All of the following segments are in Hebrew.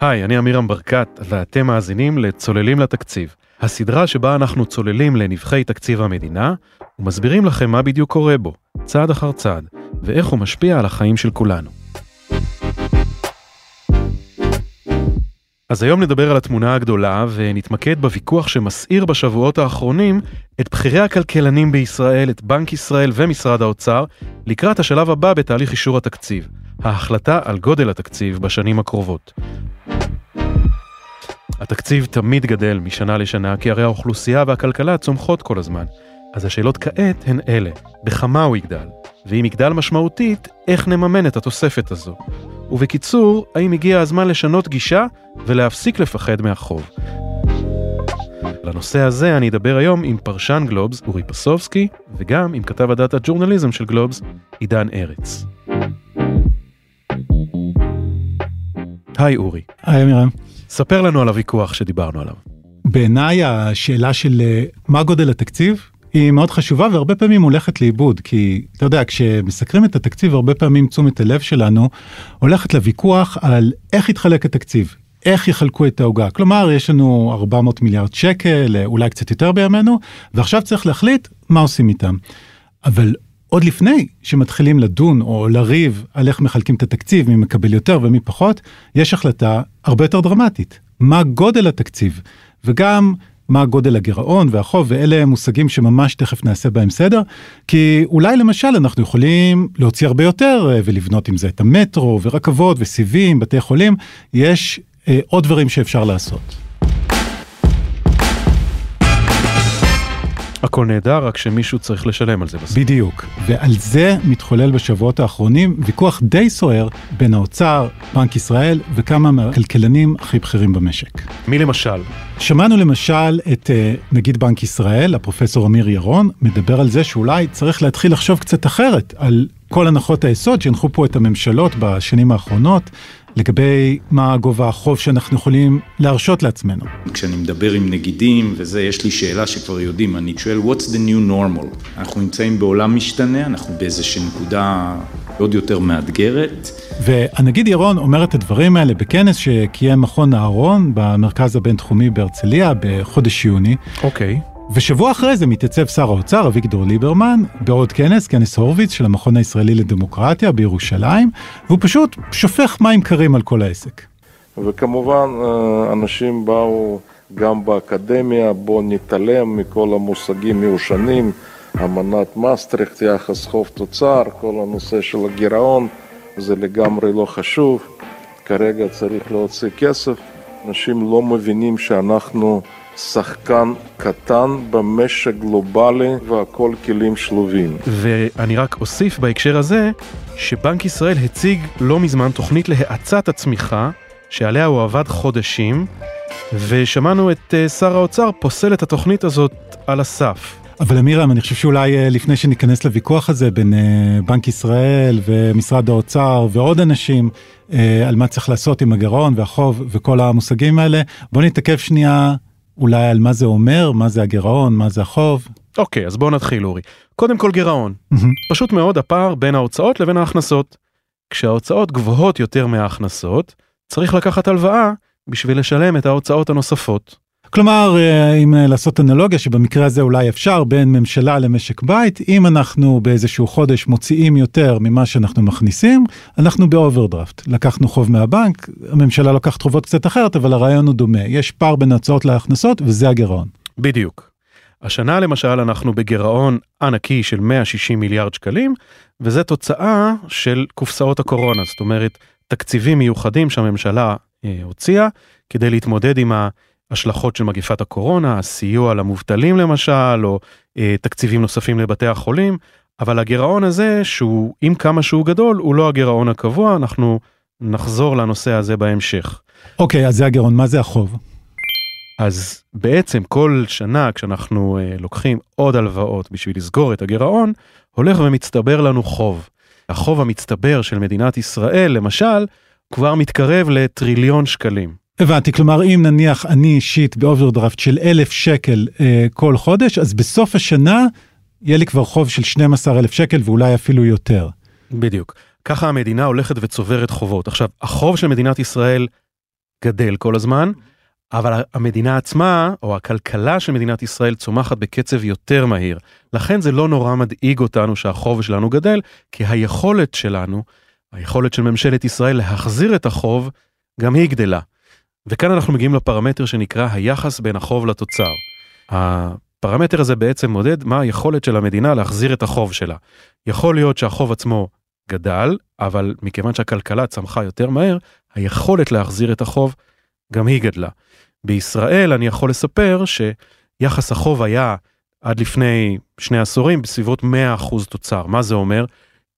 היי, אני אמירם ברקת, ואתם מאזינים לצוללים לתקציב, הסדרה שבה אנחנו צוללים לנבחי תקציב המדינה, ומסבירים לכם מה בדיוק קורה בו, צעד אחר צעד, ואיך הוא משפיע על החיים של כולנו. אז היום נדבר על התמונה הגדולה ונתמקד בוויכוח שמסעיר בשבועות האחרונים את בכירי הכלכלנים בישראל, את בנק ישראל ומשרד האוצר, לקראת השלב הבא בתהליך אישור התקציב, ההחלטה על גודל התקציב בשנים הקרובות. התקציב תמיד גדל משנה לשנה, כי הרי האוכלוסייה והכלכלה צומחות כל הזמן. אז השאלות כעת הן אלה, בכמה הוא יגדל? ואם יגדל משמעותית, איך נממן את התוספת הזו? ובקיצור, האם הגיע הזמן לשנות גישה ולהפסיק לפחד מהחוב? לנושא הזה אני אדבר היום עם פרשן גלובס אורי פסובסקי, וגם עם כתב הדאטה ג'ורנליזם של גלובס, עידן ארץ. היי אורי. היי אמירם. ספר לנו על הוויכוח שדיברנו עליו. בעיניי השאלה של אה, מה גודל התקציב היא מאוד חשובה והרבה פעמים הולכת לאיבוד כי אתה יודע כשמסקרים את התקציב הרבה פעמים תשומת הלב שלנו הולכת לוויכוח על איך יתחלק התקציב. איך יחלקו את העוגה כלומר יש לנו 400 מיליארד שקל אולי קצת יותר בימינו ועכשיו צריך להחליט מה עושים איתם. אבל עוד לפני שמתחילים לדון או לריב על איך מחלקים את התקציב, מי מקבל יותר ומי פחות, יש החלטה הרבה יותר דרמטית. מה גודל התקציב, וגם מה גודל הגירעון והחוב, ואלה מושגים שממש תכף נעשה בהם סדר, כי אולי למשל אנחנו יכולים להוציא הרבה יותר אה, ולבנות עם זה את המטרו ורכבות וסיבים, בתי חולים, יש אה, עוד דברים שאפשר לעשות. הכל נהדר, רק שמישהו צריך לשלם על זה בסוף. בדיוק, ועל זה מתחולל בשבועות האחרונים ויכוח די סוער בין האוצר, בנק ישראל וכמה מהכלכלנים הכי בכירים במשק. מי למשל? שמענו למשל את uh, נגיד בנק ישראל, הפרופסור אמיר ירון, מדבר על זה שאולי צריך להתחיל לחשוב קצת אחרת על כל הנחות היסוד שהנחו פה את הממשלות בשנים האחרונות. לגבי מה גובה החוב שאנחנו יכולים להרשות לעצמנו. כשאני מדבר עם נגידים וזה, יש לי שאלה שכבר יודעים, אני שואל, what's the new normal? אנחנו נמצאים בעולם משתנה, אנחנו באיזושהי נקודה עוד יותר מאתגרת. והנגיד ירון אומר את הדברים האלה בכנס שקיים מכון אהרון במרכז הבינתחומי בהרצליה בחודש יוני. אוקיי. Okay. ושבוע אחרי זה מתייצב שר האוצר אביגדור ליברמן בעוד כנס, כנס הורוביץ של המכון הישראלי לדמוקרטיה בירושלים, והוא פשוט שופך מים קרים על כל העסק. וכמובן אה, אנשים באו גם באקדמיה, בואו נתעלם מכל המושגים מיושנים, אמנת מסטריכט, יחס חוב תוצר, כל הנושא של הגירעון, זה לגמרי לא חשוב, כרגע צריך להוציא כסף, אנשים לא מבינים שאנחנו שחקן קטן במשק גלובלי והכל כלים שלובים. ואני רק אוסיף בהקשר הזה, שבנק ישראל הציג לא מזמן תוכנית להאצת הצמיחה, שעליה הוא עבד חודשים, ושמענו את אה, שר האוצר פוסל את התוכנית הזאת על הסף. אבל אמירם, אני חושב שאולי אה, לפני שניכנס לוויכוח הזה בין אה, בנק ישראל ומשרד האוצר ועוד אנשים על מה צריך לעשות עם הגירעון והחוב וכל המושגים האלה, בוא נתעכב שנייה אולי על מה זה אומר, מה זה הגירעון, מה זה החוב. אוקיי, אז בואו נתחיל אורי. קודם כל גירעון. Mm-hmm. פשוט מאוד הפער בין ההוצאות לבין ההכנסות. כשההוצאות גבוהות יותר מההכנסות, צריך לקחת הלוואה בשביל לשלם את ההוצאות הנוספות. כלומר, אה, אם לעשות אנלוגיה שבמקרה הזה אולי אפשר בין ממשלה למשק בית, אם אנחנו באיזשהו חודש מוציאים יותר ממה שאנחנו מכניסים, אנחנו באוברדרפט. לקחנו חוב מהבנק, הממשלה לוקחת חובות קצת אחרת, אבל הרעיון הוא דומה. יש פער בין ההוצאות להכנסות וזה הגירעון. בדיוק. השנה למשל אנחנו בגירעון ענקי של 160 מיליארד שקלים, וזה תוצאה של קופסאות הקורונה, זאת אומרת, תקציבים מיוחדים שהממשלה אה, הוציאה כדי להתמודד עם ה... השלכות של מגיפת הקורונה, הסיוע למובטלים למשל, או אה, תקציבים נוספים לבתי החולים, אבל הגירעון הזה, שהוא עם כמה שהוא גדול, הוא לא הגירעון הקבוע, אנחנו נחזור לנושא הזה בהמשך. אוקיי, okay, אז זה הגירעון, מה זה החוב? אז בעצם כל שנה כשאנחנו אה, לוקחים עוד הלוואות בשביל לסגור את הגירעון, הולך ומצטבר לנו חוב. החוב המצטבר של מדינת ישראל, למשל, כבר מתקרב לטריליון שקלים. הבנתי, כלומר אם נניח אני אישית באוברדרפט של אלף שקל אה, כל חודש, אז בסוף השנה יהיה לי כבר חוב של 12 אלף שקל ואולי אפילו יותר. בדיוק. ככה המדינה הולכת וצוברת חובות. עכשיו, החוב של מדינת ישראל גדל כל הזמן, אבל המדינה עצמה, או הכלכלה של מדינת ישראל, צומחת בקצב יותר מהיר. לכן זה לא נורא מדאיג אותנו שהחוב שלנו גדל, כי היכולת שלנו, היכולת של ממשלת ישראל להחזיר את החוב, גם היא גדלה. וכאן אנחנו מגיעים לפרמטר שנקרא היחס בין החוב לתוצר. הפרמטר הזה בעצם מודד מה היכולת של המדינה להחזיר את החוב שלה. יכול להיות שהחוב עצמו גדל, אבל מכיוון שהכלכלה צמחה יותר מהר, היכולת להחזיר את החוב גם היא גדלה. בישראל אני יכול לספר שיחס החוב היה עד לפני שני עשורים בסביבות 100% תוצר. מה זה אומר?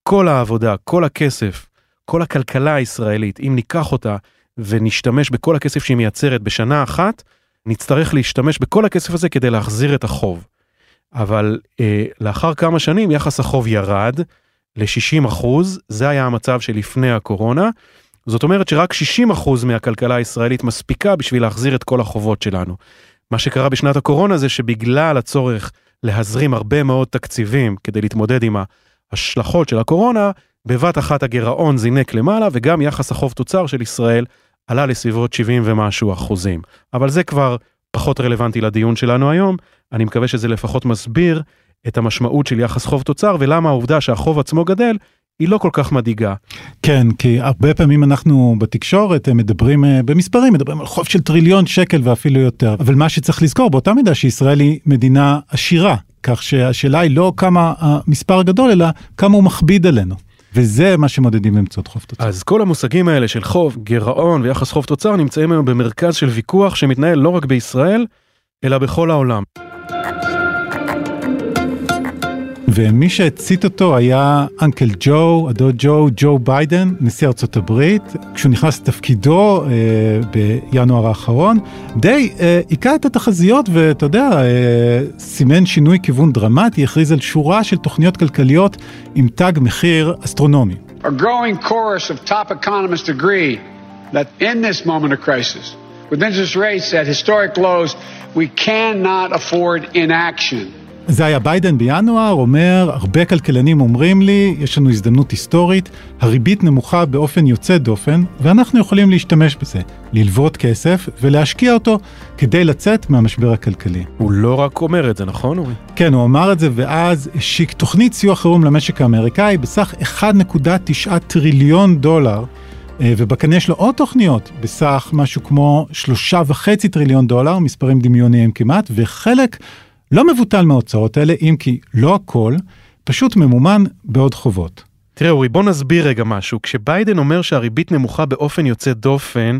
כל העבודה, כל הכסף, כל הכלכלה הישראלית, אם ניקח אותה ונשתמש בכל הכסף שהיא מייצרת בשנה אחת, נצטרך להשתמש בכל הכסף הזה כדי להחזיר את החוב. אבל אה, לאחר כמה שנים יחס החוב ירד ל-60 אחוז, זה היה המצב שלפני הקורונה. זאת אומרת שרק 60 אחוז מהכלכלה הישראלית מספיקה בשביל להחזיר את כל החובות שלנו. מה שקרה בשנת הקורונה זה שבגלל הצורך להזרים הרבה מאוד תקציבים כדי להתמודד עם ההשלכות של הקורונה, בבת אחת הגירעון זינק למעלה וגם יחס החוב תוצר של ישראל עלה לסביבות 70 ומשהו אחוזים. אבל זה כבר פחות רלוונטי לדיון שלנו היום, אני מקווה שזה לפחות מסביר את המשמעות של יחס חוב תוצר ולמה העובדה שהחוב עצמו גדל היא לא כל כך מדאיגה. כן, כי הרבה פעמים אנחנו בתקשורת מדברים אה, במספרים, מדברים על חוב של טריליון שקל ואפילו יותר. אבל מה שצריך לזכור באותה מידה שישראל היא מדינה עשירה, כך שהשאלה היא לא כמה המספר הגדול, אלא כמה הוא מכביד עלינו. וזה מה שמודדים באמצעות חוב תוצר. אז כל המושגים האלה של חוב, גירעון ויחס חוב תוצר נמצאים היום במרכז של ויכוח שמתנהל לא רק בישראל, אלא בכל העולם. ומי שהצית אותו היה אנקל ג'ו, הדוד ג'ו, ג'ו ביידן, נשיא ארצות הברית, כשהוא נכנס לתפקידו אה, בינואר האחרון, די אה, היכה את התחזיות ואתה יודע, אה, סימן שינוי כיוון דרמטי, הכריז על שורה של תוכניות כלכליות עם תג מחיר אסטרונומי. A growing chorus of top economists agree that in this moment of crisis, with interest rates at historic lows, we cannot afford inaction. זה היה ביידן בינואר, אומר, הרבה כלכלנים אומרים לי, יש לנו הזדמנות היסטורית, הריבית נמוכה באופן יוצא דופן, ואנחנו יכולים להשתמש בזה, ללוות כסף ולהשקיע אותו כדי לצאת מהמשבר הכלכלי. הוא לא רק אומר את זה, נכון אורי? כן, הוא אמר את זה, ואז השיק תוכנית סיוע חירום למשק האמריקאי בסך 1.9 טריליון דולר. אה, ובקנה יש לו עוד תוכניות בסך משהו כמו שלושה וחצי טריליון דולר, מספרים דמיוניים כמעט, וחלק לא מבוטל מההוצאות האלה, אם כי לא הכל, פשוט ממומן בעוד חובות. תראה אורי, בוא נסביר רגע משהו. כשביידן אומר שהריבית נמוכה באופן יוצא דופן,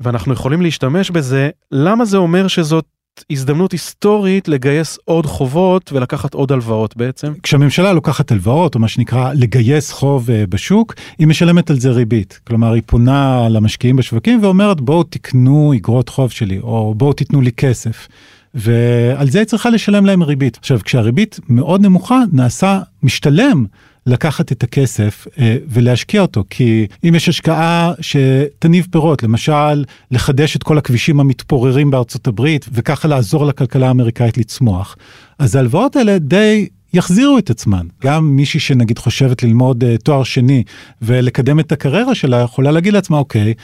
ואנחנו יכולים להשתמש בזה, למה זה אומר שזאת הזדמנות היסטורית לגייס עוד חובות ולקחת עוד הלוואות בעצם? כשהממשלה לוקחת הלוואות, או מה שנקרא לגייס חוב uh, בשוק, היא משלמת על זה ריבית. כלומר, היא פונה למשקיעים בשווקים ואומרת, בואו תקנו אגרות חוב שלי, או בואו תיתנו לי כסף. ועל זה היא צריכה לשלם להם ריבית. עכשיו, כשהריבית מאוד נמוכה, נעשה משתלם לקחת את הכסף אה, ולהשקיע אותו, כי אם יש השקעה שתניב פירות, למשל לחדש את כל הכבישים המתפוררים בארצות הברית, וככה לעזור לכלכלה האמריקאית לצמוח, אז ההלוואות האלה די יחזירו את עצמן. גם מישהי שנגיד חושבת ללמוד uh, תואר שני ולקדם את הקריירה שלה, יכולה להגיד לעצמה, אוקיי,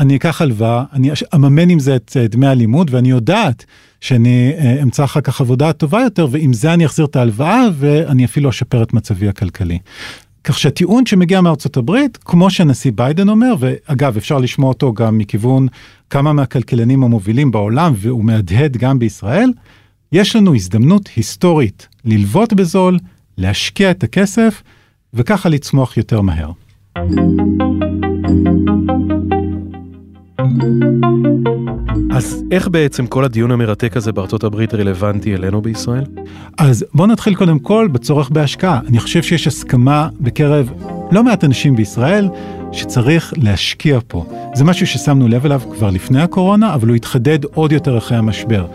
אני אקח הלוואה, אני אממן עם זה את אה, דמי הלימוד, ואני יודעת שאני אה, אמצא אחר כך עבודה טובה יותר, ועם זה אני אחזיר את ההלוואה, ואני אפילו אשפר את מצבי הכלכלי. כך שהטיעון שמגיע מארצות הברית, כמו שהנשיא ביידן אומר, ואגב, אפשר לשמוע אותו גם מכיוון כמה מהכלכלנים המובילים בעולם, והוא מהדהד גם בישראל, יש לנו הזדמנות היסטורית ללוות בזול, להשקיע את הכסף, וככה לצמוח יותר מהר. אז איך בעצם כל הדיון המרתק הזה בארצות הברית רלוונטי אלינו בישראל? אז בוא נתחיל קודם כל בצורך בהשקעה. אני חושב שיש הסכמה בקרב לא מעט אנשים בישראל שצריך להשקיע פה. זה משהו ששמנו לב אליו כבר לפני הקורונה, אבל הוא התחדד עוד יותר אחרי המשבר.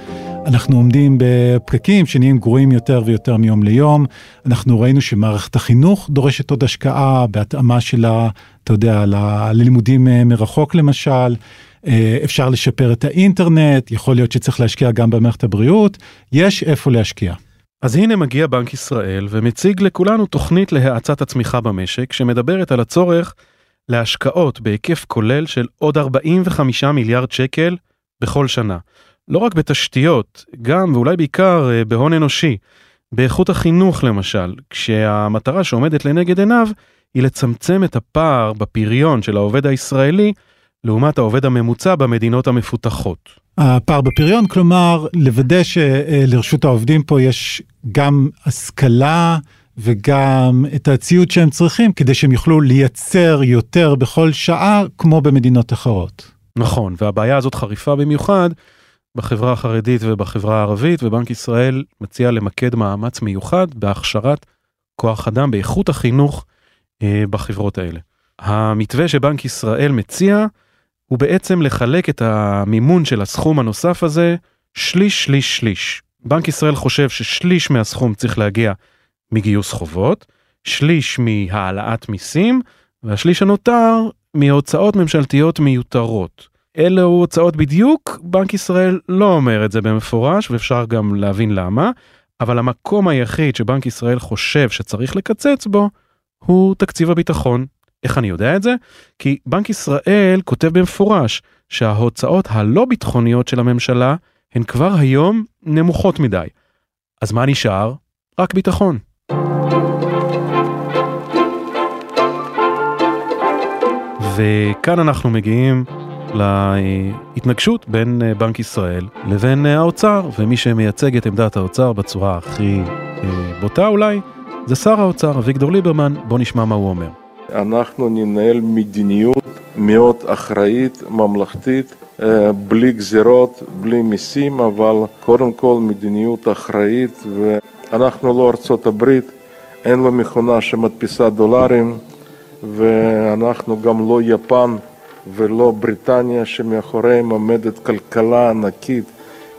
אנחנו עומדים בפקקים שנהיים גרועים יותר ויותר מיום ליום. אנחנו ראינו שמערכת החינוך דורשת עוד השקעה בהתאמה שלה, אתה יודע, ללימודים אה, מרחוק למשל. אה, אפשר לשפר את האינטרנט, יכול להיות שצריך להשקיע גם במערכת הבריאות, יש איפה להשקיע. אז הנה מגיע בנק ישראל ומציג לכולנו תוכנית להאצת הצמיחה במשק שמדברת על הצורך להשקעות בהיקף כולל של עוד 45 מיליארד שקל בכל שנה. לא רק בתשתיות, גם ואולי בעיקר אה, בהון אנושי, באיכות החינוך למשל, כשהמטרה שעומדת לנגד עיניו היא לצמצם את הפער בפריון של העובד הישראלי לעומת העובד הממוצע במדינות המפותחות. הפער בפריון, כלומר, לוודא שלרשות העובדים פה יש גם השכלה וגם את הציוד שהם צריכים כדי שהם יוכלו לייצר יותר בכל שעה כמו במדינות אחרות. נכון, והבעיה הזאת חריפה במיוחד בחברה החרדית ובחברה הערבית, ובנק ישראל מציע למקד מאמץ מיוחד בהכשרת כוח אדם באיכות החינוך בחברות האלה. המתווה שבנק ישראל מציע הוא בעצם לחלק את המימון של הסכום הנוסף הזה שליש, שליש, שליש. בנק ישראל חושב ששליש מהסכום צריך להגיע מגיוס חובות, שליש מהעלאת מיסים, והשליש הנותר מהוצאות ממשלתיות מיותרות. אלו הוצאות בדיוק, בנק ישראל לא אומר את זה במפורש, ואפשר גם להבין למה, אבל המקום היחיד שבנק ישראל חושב שצריך לקצץ בו, הוא תקציב הביטחון. איך אני יודע את זה? כי בנק ישראל כותב במפורש שההוצאות הלא ביטחוניות של הממשלה הן כבר היום נמוכות מדי. אז מה נשאר? רק ביטחון. וכאן אנחנו מגיעים להתנגשות בין אה, בנק ישראל לבין אה, האוצר, ומי שמייצג את עמדת האוצר בצורה הכי אה, בוטה אולי, זה שר האוצר אביגדור ליברמן, בוא נשמע מה הוא אומר. אנחנו ננהל מדיניות מאוד אחראית, ממלכתית, בלי גזירות, בלי מיסים, אבל קודם כל מדיניות אחראית, ואנחנו לא ארצות הברית, אין לו מכונה שמדפיסה דולרים, ואנחנו גם לא יפן. ולא בריטניה שמאחוריהם עומדת כלכלה ענקית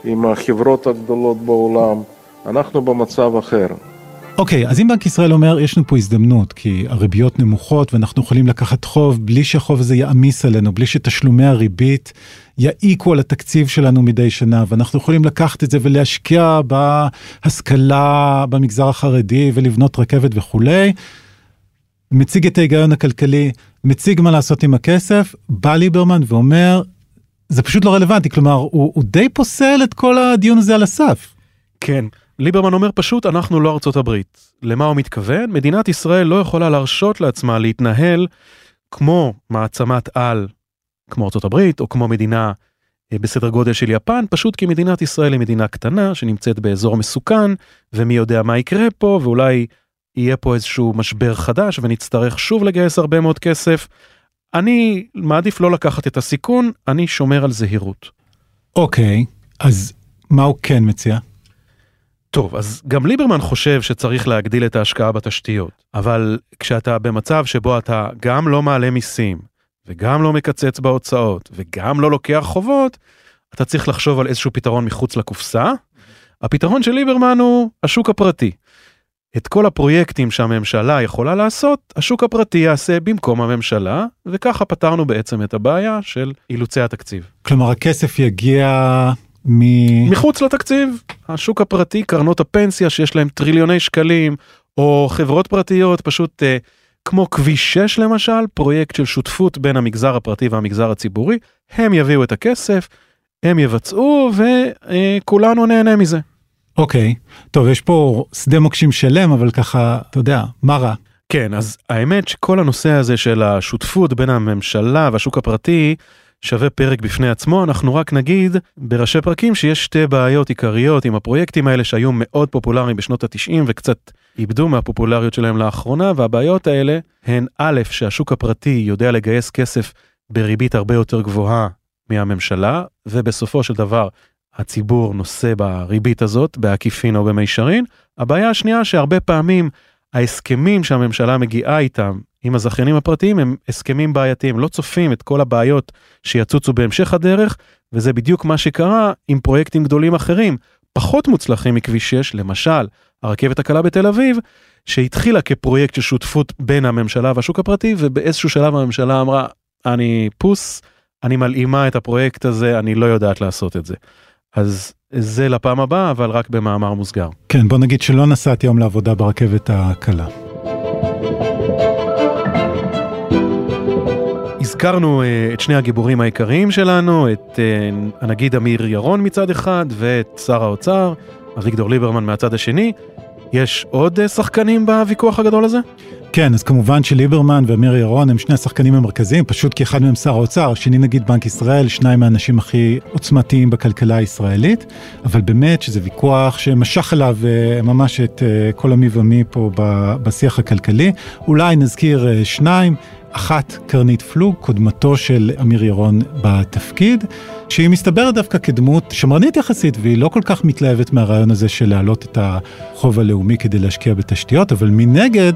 עם החברות הגדולות בעולם. אנחנו במצב אחר. אוקיי, okay, אז אם בנק ישראל אומר, יש לנו פה הזדמנות, כי הריביות נמוכות ואנחנו יכולים לקחת חוב בלי שהחוב הזה יעמיס עלינו, בלי שתשלומי הריבית יעיקו על התקציב שלנו מדי שנה, ואנחנו יכולים לקחת את זה ולהשקיע בהשכלה במגזר החרדי ולבנות רכבת וכולי. מציג את ההיגיון הכלכלי, מציג מה לעשות עם הכסף, בא ליברמן ואומר, זה פשוט לא רלוונטי, כלומר, הוא, הוא די פוסל את כל הדיון הזה על הסף. כן, ליברמן אומר פשוט, אנחנו לא ארצות הברית. למה הוא מתכוון? מדינת ישראל לא יכולה להרשות לעצמה להתנהל כמו מעצמת על, כמו ארצות הברית, או כמו מדינה אה, בסדר גודל של יפן, פשוט כי מדינת ישראל היא מדינה קטנה שנמצאת באזור מסוכן, ומי יודע מה יקרה פה, ואולי יהיה פה איזשהו משבר חדש ונצטרך שוב לגייס הרבה מאוד כסף. אני מעדיף לא לקחת את הסיכון, אני שומר על זהירות. אוקיי, okay, אז מה הוא כן מציע? טוב, אז גם ליברמן חושב שצריך להגדיל את ההשקעה בתשתיות, אבל כשאתה במצב שבו אתה גם לא מעלה מיסים, וגם לא מקצץ בהוצאות, וגם לא לוקח חובות, אתה צריך לחשוב על איזשהו פתרון מחוץ לקופסה. הפתרון של ליברמן הוא השוק הפרטי. את כל הפרויקטים שהממשלה יכולה לעשות, השוק הפרטי יעשה במקום הממשלה, וככה פתרנו בעצם את הבעיה של אילוצי התקציב. כלומר, הכסף יגיע מ... מחוץ לתקציב. השוק הפרטי, קרנות הפנסיה שיש להם טריליוני שקלים, או חברות פרטיות, פשוט אה, כמו כביש 6 למשל, פרויקט של שותפות בין המגזר הפרטי והמגזר הציבורי, הם יביאו את הכסף, הם יבצעו, וכולנו אה, נהנה מזה. אוקיי, okay. טוב, יש פה שדה מוקשים שלם, אבל ככה, אתה יודע, מה רע? כן, אז האמת שכל הנושא הזה של השותפות בין הממשלה והשוק הפרטי שווה פרק בפני עצמו, אנחנו רק נגיד בראשי פרקים שיש שתי בעיות עיקריות עם הפרויקטים האלה שהיו מאוד פופולריים בשנות ה-90 וקצת איבדו מהפופולריות שלהם לאחרונה, והבעיות האלה הן א', שהשוק הפרטי יודע לגייס כסף בריבית הרבה יותר גבוהה מהממשלה, ובסופו של דבר הציבור נושא בריבית הזאת, בעקיפין או במישרין. הבעיה השנייה שהרבה פעמים ההסכמים שהממשלה מגיעה איתם עם הזכיינים הפרטיים הם הסכמים בעייתיים, לא צופים את כל הבעיות שיצוצו בהמשך הדרך, וזה בדיוק מה שקרה עם פרויקטים גדולים אחרים, פחות מוצלחים מכביש 6, למשל הרכבת הקלה בתל אביב, שהתחילה כפרויקט של שותפות בין הממשלה והשוק הפרטי, ובאיזשהו שלב הממשלה אמרה, אני פוס, אני מלאימה את הפרויקט הזה, אני לא יודעת לעשות את זה. אז זה לפעם הבאה, אבל רק במאמר מוסגר. כן, בוא נגיד שלא נסעתי היום לעבודה ברכבת הקלה. הזכרנו uh, את שני הגיבורים העיקריים שלנו, את uh, הנגיד אמיר ירון מצד אחד ואת שר האוצר, אביגדור ליברמן מהצד השני. יש עוד uh, שחקנים בוויכוח הגדול הזה? כן, אז כמובן שליברמן ואמיר ירון הם שני השחקנים המרכזיים, פשוט כי אחד מהם שר האוצר, השני נגיד בנק ישראל, שניים מהאנשים הכי עוצמתיים בכלכלה הישראלית, אבל באמת שזה ויכוח שמשך אליו ממש את כל המי ומי פה בשיח הכלכלי. אולי נזכיר שניים. אחת קרנית פלוג, קודמתו של אמיר ירון בתפקיד, שהיא מסתברת דווקא כדמות שמרנית יחסית, והיא לא כל כך מתלהבת מהרעיון הזה של להעלות את החוב הלאומי כדי להשקיע בתשתיות, אבל מנגד,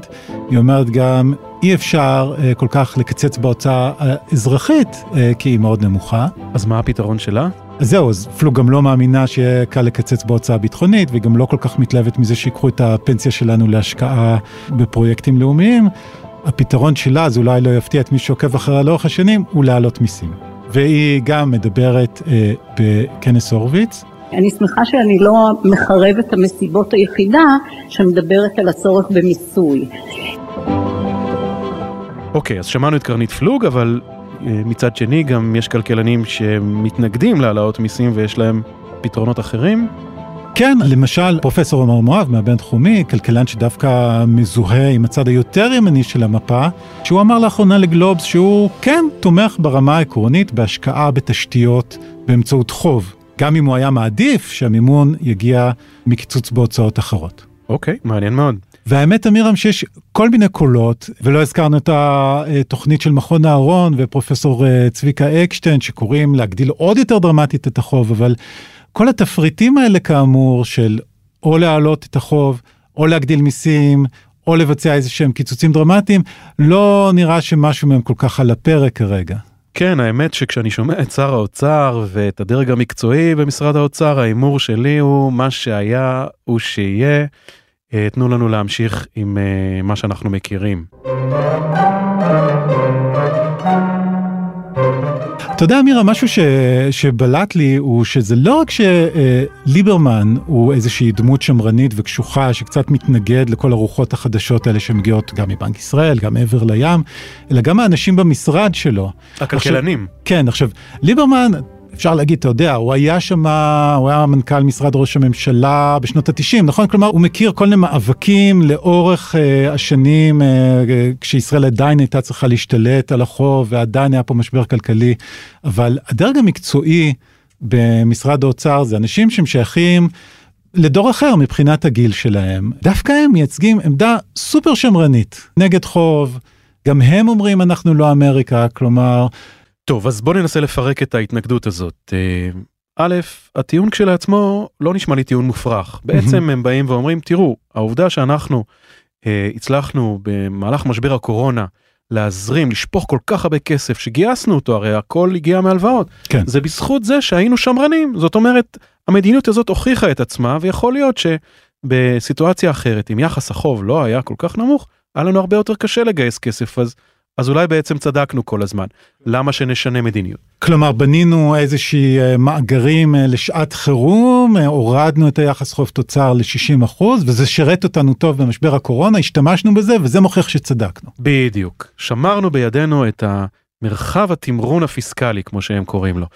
היא אומרת גם, אי אפשר uh, כל כך לקצץ בהוצאה האזרחית, uh, כי היא מאוד נמוכה. אז מה הפתרון שלה? אז זהו, אז פלוג גם לא מאמינה שיהיה קל לקצץ בהוצאה ביטחונית, והיא גם לא כל כך מתלהבת מזה שיקחו את הפנסיה שלנו להשקעה בפרויקטים לאומיים. הפתרון שלה, זה אולי לא יפתיע את מי שעוקב אחריה לאורך השנים, הוא להעלות מיסים. והיא גם מדברת אה, בכנס הורוביץ. אני שמחה שאני לא מחרבת המסיבות היחידה שמדברת על הצורך במיסוי. אוקיי, אז שמענו את קרנית פלוג, אבל אה, מצד שני גם יש כלכלנים שמתנגדים להעלאות מיסים ויש להם פתרונות אחרים. כן, למשל פרופסור עמר מואב מהבינתחומי, כלכלן שדווקא מזוהה עם הצד היותר ימני של המפה, שהוא אמר לאחרונה לגלובס שהוא כן תומך ברמה העקרונית בהשקעה בתשתיות באמצעות חוב, גם אם הוא היה מעדיף שהמימון יגיע מקיצוץ בהוצאות אחרות. אוקיי, מעניין מאוד. והאמת, אמירם, שיש כל מיני קולות, ולא הזכרנו את התוכנית של מכון אהרון ופרופסור אה, צביקה אקשטיין, שקוראים להגדיל עוד יותר דרמטית את החוב, אבל כל התפריטים האלה כאמור של או להעלות את החוב, או להגדיל מיסים, או לבצע איזה שהם קיצוצים דרמטיים, לא נראה שמשהו מהם כל כך על הפרק כרגע. כן, האמת שכשאני שומע את שר האוצר ואת הדרג המקצועי במשרד האוצר, ההימור שלי הוא מה שהיה הוא שיהיה. אה, תנו לנו להמשיך עם אה, מה שאנחנו מכירים. אתה יודע, אמירה, משהו ש... שבלט לי הוא שזה לא רק שליברמן הוא איזושהי דמות שמרנית וקשוחה שקצת מתנגד לכל הרוחות החדשות האלה שמגיעות גם מבנק ישראל, גם מעבר לים, אלא גם האנשים במשרד שלו. הכלכלנים. עכשיו, כן, עכשיו, ליברמן, אפשר להגיד, אתה יודע, הוא היה שם, הוא היה מנכ"ל משרד ראש הממשלה בשנות ה-90, נכון? כלומר, הוא מכיר כל מיני מאבקים לאורך uh, השנים, uh, כשישראל עדיין הייתה צריכה להשתלט על החוב, ועדיין היה פה משבר כלכלי, אבל הדרג המקצועי במשרד האוצר זה אנשים שהם שייכים לדור אחר מבחינת הגיל שלהם. דווקא הם מייצגים עמדה סופר שמרנית נגד חוב. גם הם אומרים אנחנו לא אמריקה, כלומר, טוב, אז בוא ננסה לפרק את ההתנגדות הזאת. אה, א', הטיעון כשלעצמו לא נשמע לי טיעון מופרך. בעצם הם באים ואומרים, תראו, העובדה שאנחנו אה, הצלחנו במהלך משבר הקורונה להזרים, לשפוך כל כך הרבה כסף, שגייסנו אותו, הרי הכל הגיע מהלוואות. כן. זה בזכות זה שהיינו שמרנים. זאת אומרת, המדיניות הזאת הוכיחה את עצמה, ויכול להיות שבסיטואציה אחרת, אם יחס החוב לא היה כל כך נמוך, היה לנו הרבה יותר קשה לגייס כסף, אז אז אולי בעצם צדקנו כל הזמן. למה שנשנה מדיניות? כלומר, בנינו איזושהי אה, מאגרים אה, לשעת חירום, אה, הורדנו את היחס חוב תוצר ל-60 אחוז, וזה שירת אותנו טוב במשבר הקורונה, השתמשנו בזה, וזה מוכיח שצדקנו. בדיוק. שמרנו בידינו את המרחב התמרון הפיסקלי, כמו שהם קוראים לו.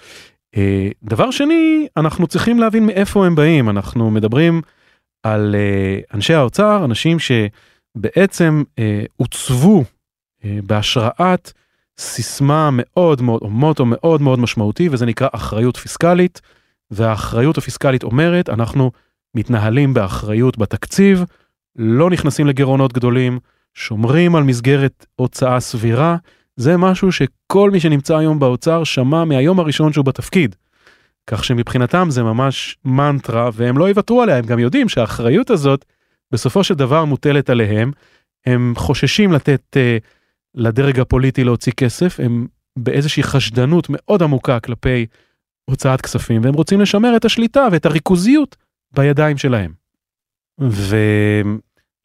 דבר שני, אנחנו צריכים להבין מאיפה הם באים. אנחנו מדברים על אנשי האוצר, אנשים שבעצם עוצבו אה, בהשראת סיסמה מאוד מאוד, או מוטו מאוד מאוד משמעותי, וזה נקרא אחריות פיסקלית, והאחריות הפיסקלית אומרת, אנחנו מתנהלים באחריות בתקציב, לא נכנסים לגירעונות גדולים, שומרים על מסגרת הוצאה סבירה, זה משהו שכל מי שנמצא היום באוצר שמע מהיום הראשון שהוא בתפקיד. כך שמבחינתם זה ממש מנטרה, והם לא יוותרו עליה, הם גם יודעים שהאחריות הזאת בסופו של דבר מוטלת עליהם. הם חוששים לתת uh, לדרג הפוליטי להוציא כסף, הם באיזושהי חשדנות מאוד עמוקה כלפי הוצאת כספים, והם רוצים לשמר את השליטה ואת הריכוזיות בידיים שלהם.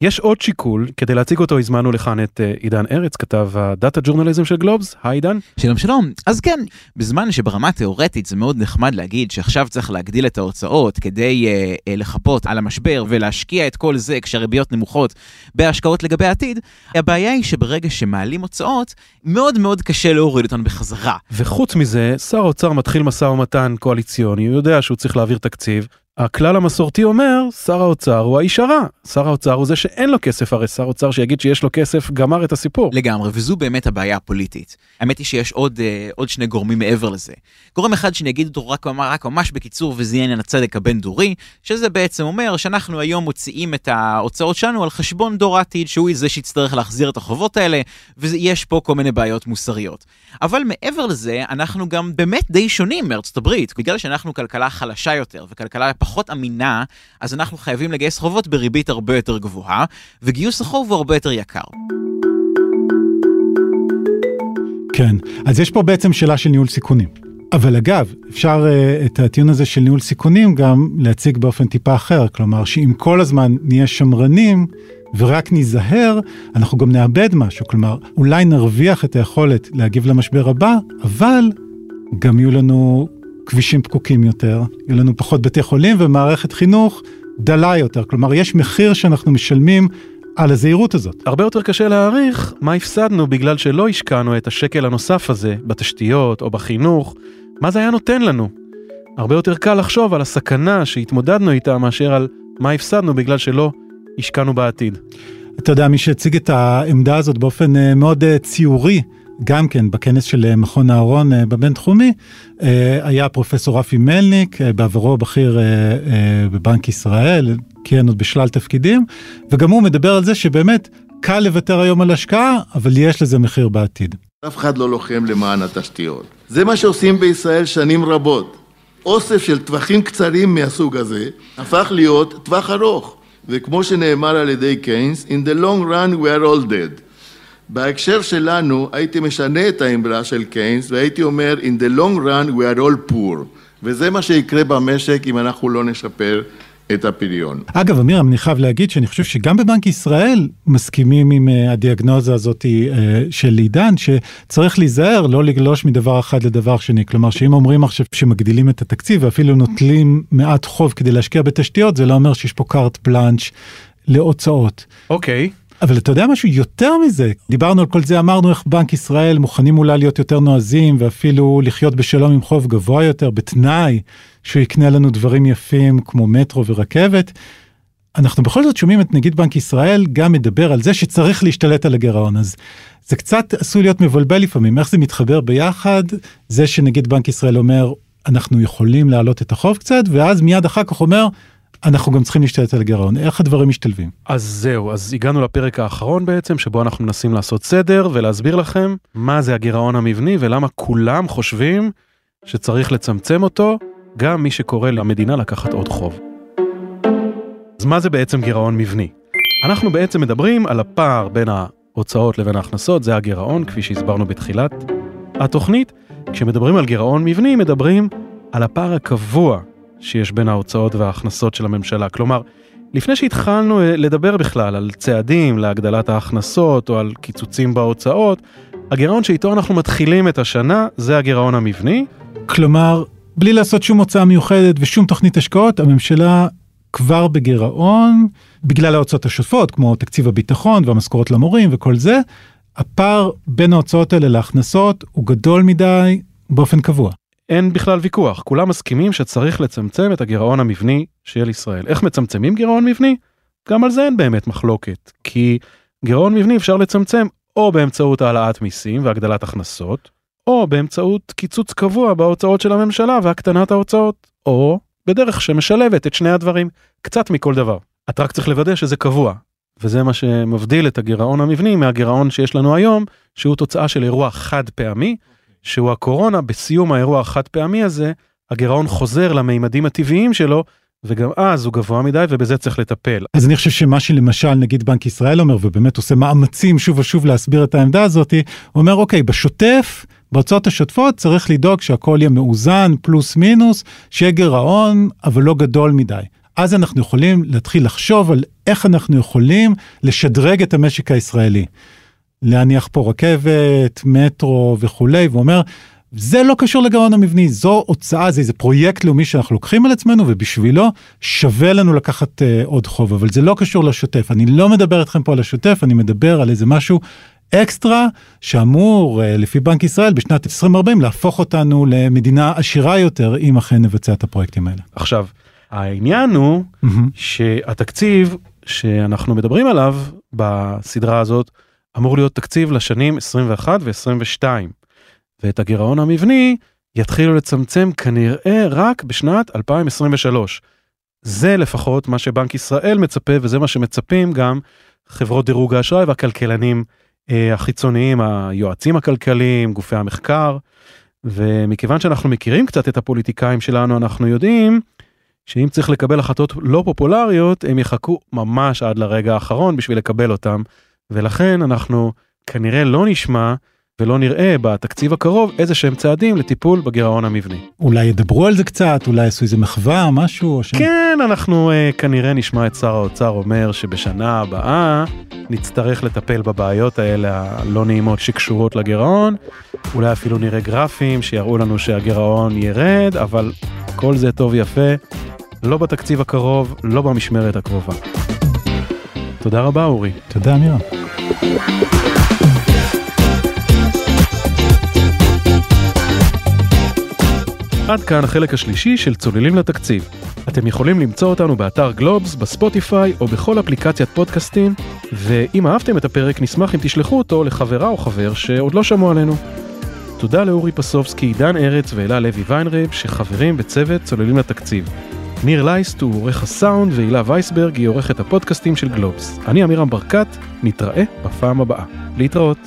יש עוד שיקול, כדי להציג אותו הזמנו לכאן את אה, עידן ארץ, כתב הדאטה ג'ורנליזם של גלובס, היי עידן. שלום שלום, אז כן, בזמן שברמה תיאורטית זה מאוד נחמד להגיד שעכשיו צריך להגדיל את ההוצאות כדי אה, אה, לחפות על המשבר ולהשקיע את כל זה כשהריביות נמוכות בהשקעות לגבי העתיד, הבעיה היא שברגע שמעלים הוצאות, מאוד מאוד קשה להוריד אותן בחזרה. וחוץ מזה, שר האוצר מתחיל משא ומתן קואליציוני, הוא יודע שהוא צריך להעביר תקציב. הכלל המסורתי אומר, שר האוצר הוא האיש הרע. שר האוצר הוא זה שאין לו כסף, הרי שר אוצר שיגיד שיש לו כסף גמר את הסיפור. לגמרי, וזו באמת הבעיה הפוליטית. האמת היא שיש עוד, אה, עוד שני גורמים מעבר לזה. גורם אחד שאני אגיד אותו רק, רק ממש בקיצור, וזה עניין הצדק הבין-דורי, שזה בעצם אומר שאנחנו היום מוציאים את ההוצאות שלנו על חשבון דור העתיד, שהוא זה שיצטרך להחזיר את החובות האלה, ויש פה כל מיני בעיות מוסריות. אבל מעבר לזה, אנחנו גם באמת די שונים מארצות הברית, בגלל שאנחנו כלכלה חלשה יותר, וכלכלה פחות אמינה, אז אנחנו חייבים לגייס חובות בריבית הרבה יותר גבוהה, וגיוס החוב הוא הרבה יותר יקר. כן, אז יש פה בעצם שאלה של ניהול סיכונים. אבל אגב, אפשר uh, את הטיעון הזה של ניהול סיכונים גם להציג באופן טיפה אחר, כלומר שאם כל הזמן נהיה שמרנים ורק ניזהר, אנחנו גם נאבד משהו, כלומר אולי נרוויח את היכולת להגיב למשבר הבא, אבל גם יהיו לנו כבישים פקוקים יותר, יהיו לנו פחות בתי חולים ומערכת חינוך דלה יותר, כלומר יש מחיר שאנחנו משלמים על הזהירות הזאת. הרבה יותר קשה להעריך מה הפסדנו בגלל שלא השקענו את השקל הנוסף הזה בתשתיות או בחינוך, מה זה היה נותן לנו. הרבה יותר קל לחשוב על הסכנה שהתמודדנו איתה מאשר על מה הפסדנו בגלל שלא השקענו בעתיד. אתה יודע, מי שהציג את העמדה הזאת באופן אה, מאוד אה, ציורי, גם כן בכנס של אה, מכון אהרון בבינתחומי, היה פרופסור רפי מלניק, בעברו בכיר בבנק ישראל, כיהן עוד בשלל תפקידים, וגם הוא מדבר על זה שבאמת קל לוותר היום על השקעה, אבל יש לזה מחיר בעתיד. אף אחד לא לוחם למען התשתיות. זה מה שעושים בישראל שנים רבות. אוסף של טווחים קצרים מהסוג הזה הפך להיות טווח ארוך. וכמו שנאמר על ידי קיינס, in the long run we are all dead. בהקשר שלנו הייתי משנה את האמרה של קיינס והייתי אומר in the long run we are all poor וזה מה שיקרה במשק אם אנחנו לא נשפר את הפריון. אגב, אמיר, אני חייב להגיד שאני חושב שגם בבנק ישראל מסכימים עם uh, הדיאגנוזה הזאת uh, של עידן, שצריך להיזהר לא לגלוש מדבר אחד לדבר שני. כלומר, שאם אומרים עכשיו שמגדילים את התקציב ואפילו נוטלים מעט חוב כדי להשקיע בתשתיות, זה לא אומר שיש פה קארט פלאנץ' להוצאות. אוקיי. Okay. אבל אתה יודע משהו? יותר מזה, דיברנו על כל זה, אמרנו איך בנק ישראל מוכנים אולי להיות יותר נועזים ואפילו לחיות בשלום עם חוב גבוה יותר, בתנאי שהוא יקנה לנו דברים יפים כמו מטרו ורכבת. אנחנו בכל זאת שומעים את נגיד בנק ישראל גם מדבר על זה שצריך להשתלט על הגירעון, אז זה קצת עשוי להיות מבלבל לפעמים, איך זה מתחבר ביחד, זה שנגיד בנק ישראל אומר, אנחנו יכולים להעלות את החוב קצת, ואז מיד אחר כך אומר, אנחנו גם צריכים להשתלט על הגירעון, איך הדברים משתלבים? אז זהו, אז הגענו לפרק האחרון בעצם, שבו אנחנו מנסים לעשות סדר ולהסביר לכם מה זה הגירעון המבני ולמה כולם חושבים שצריך לצמצם אותו, גם מי שקורא למדינה לקחת עוד חוב. אז מה זה בעצם גירעון מבני? אנחנו בעצם מדברים על הפער בין ההוצאות לבין ההכנסות, זה הגירעון, כפי שהסברנו בתחילת התוכנית. כשמדברים על גירעון מבני, מדברים על הפער הקבוע שיש בין ההוצאות וההכנסות של הממשלה. כלומר, לפני שהתחלנו אה, לדבר בכלל על צעדים להגדלת ההכנסות או על קיצוצים בהוצאות, הגירעון שאיתו אנחנו מתחילים את השנה זה הגירעון המבני. כלומר, בלי לעשות שום הוצאה מיוחדת ושום תוכנית השקעות, הממשלה כבר בגירעון, בגלל ההוצאות השוטפות, כמו תקציב הביטחון והמשכורות למורים וכל זה, הפער בין ההוצאות האלה להכנסות הוא גדול מדי באופן קבוע. אין בכלל ויכוח, כולם מסכימים שצריך לצמצם את הגירעון המבני של ישראל. איך מצמצמים גירעון מבני? גם על זה אין באמת מחלוקת, כי גירעון מבני אפשר לצמצם או באמצעות העלאת מיסים והגדלת הכנסות, או באמצעות קיצוץ קבוע בהוצאות של הממשלה והקטנת ההוצאות, או בדרך שמשלבת את שני הדברים, קצת מכל דבר. אתה רק צריך לוודא שזה קבוע, וזה מה שמבדיל את הגירעון המבני מהגירעון שיש לנו היום, שהוא תוצאה של אירוע חד פעמי, שהוא הקורונה, בסיום האירוע החד פעמי הזה, הגירעון חוזר למימדים הטבעיים שלו, וגם אז הוא גבוה מדי ובזה צריך לטפל. אז אני חושב שמה שלמשל נגיד בנק ישראל אומר ובאמת עושה מאמצים שוב ושוב להסביר את העמדה הזאתי, הוא אומר אוקיי בשוטף בהוצאות השוטפות צריך לדאוג שהכל יהיה מאוזן פלוס מינוס, שיהיה גירעון אבל לא גדול מדי. אז אנחנו יכולים להתחיל לחשוב על איך אנחנו יכולים לשדרג את המשק הישראלי. להניח פה רכבת, מטרו וכולי, ואומר, זה לא קשור לגירעון המבני, זו הוצאה, זה איזה פרויקט לאומי שאנחנו לוקחים על עצמנו, ובשבילו שווה לנו לקחת uh, עוד חוב, אבל זה לא קשור לשוטף. אני לא מדבר איתכם פה על השוטף, אני מדבר על איזה משהו אקסטרה שאמור, uh, לפי בנק ישראל, בשנת 2040 להפוך אותנו למדינה עשירה יותר, אם אכן נבצע את הפרויקטים האלה. עכשיו, העניין הוא mm-hmm. שהתקציב שאנחנו מדברים עליו בסדרה הזאת, אמור להיות תקציב לשנים 21 ו-22. ואת הגירעון המבני יתחילו לצמצם כנראה רק בשנת 2023. זה לפחות מה שבנק ישראל מצפה וזה מה שמצפים גם חברות דירוג האשראי והכלכלנים אה, החיצוניים, היועצים הכלכליים, גופי המחקר. ומכיוון שאנחנו מכירים קצת את הפוליטיקאים שלנו, אנחנו יודעים שאם צריך לקבל החלטות לא פופולריות, הם יחכו ממש עד לרגע האחרון בשביל לקבל אותם. ולכן אנחנו כנראה לא נשמע ולא נראה בתקציב הקרוב איזה שהם צעדים לטיפול בגירעון המבני. אולי ידברו על זה קצת, אולי יעשו איזה מחווה, משהו? או ש... כן, אנחנו uh, כנראה נשמע את שר האוצר אומר שבשנה הבאה נצטרך לטפל בבעיות האלה הלא נעימות שקשורות לגירעון. אולי אפילו נראה גרפים שיראו לנו שהגירעון ירד, אבל כל זה טוב יפה, לא בתקציב הקרוב, לא במשמרת הקרובה. תודה רבה אורי. תודה אמירה. עד כאן החלק השלישי של צוללים לתקציב. אתם יכולים למצוא אותנו באתר גלובס, בספוטיפיי או בכל אפליקציית פודקאסטים, ואם אהבתם את הפרק נשמח אם תשלחו אותו לחברה או חבר שעוד לא שמעו עלינו. תודה לאורי פסובסקי, דן ארץ ואלה לוי ויינרב שחברים בצוות צוללים לתקציב. ניר לייסט הוא עורך הסאונד והילה וייסברג היא עורכת הפודקאסטים של גלובס. אני עמירם ברקת, נתראה בפעם הבאה. להתראות.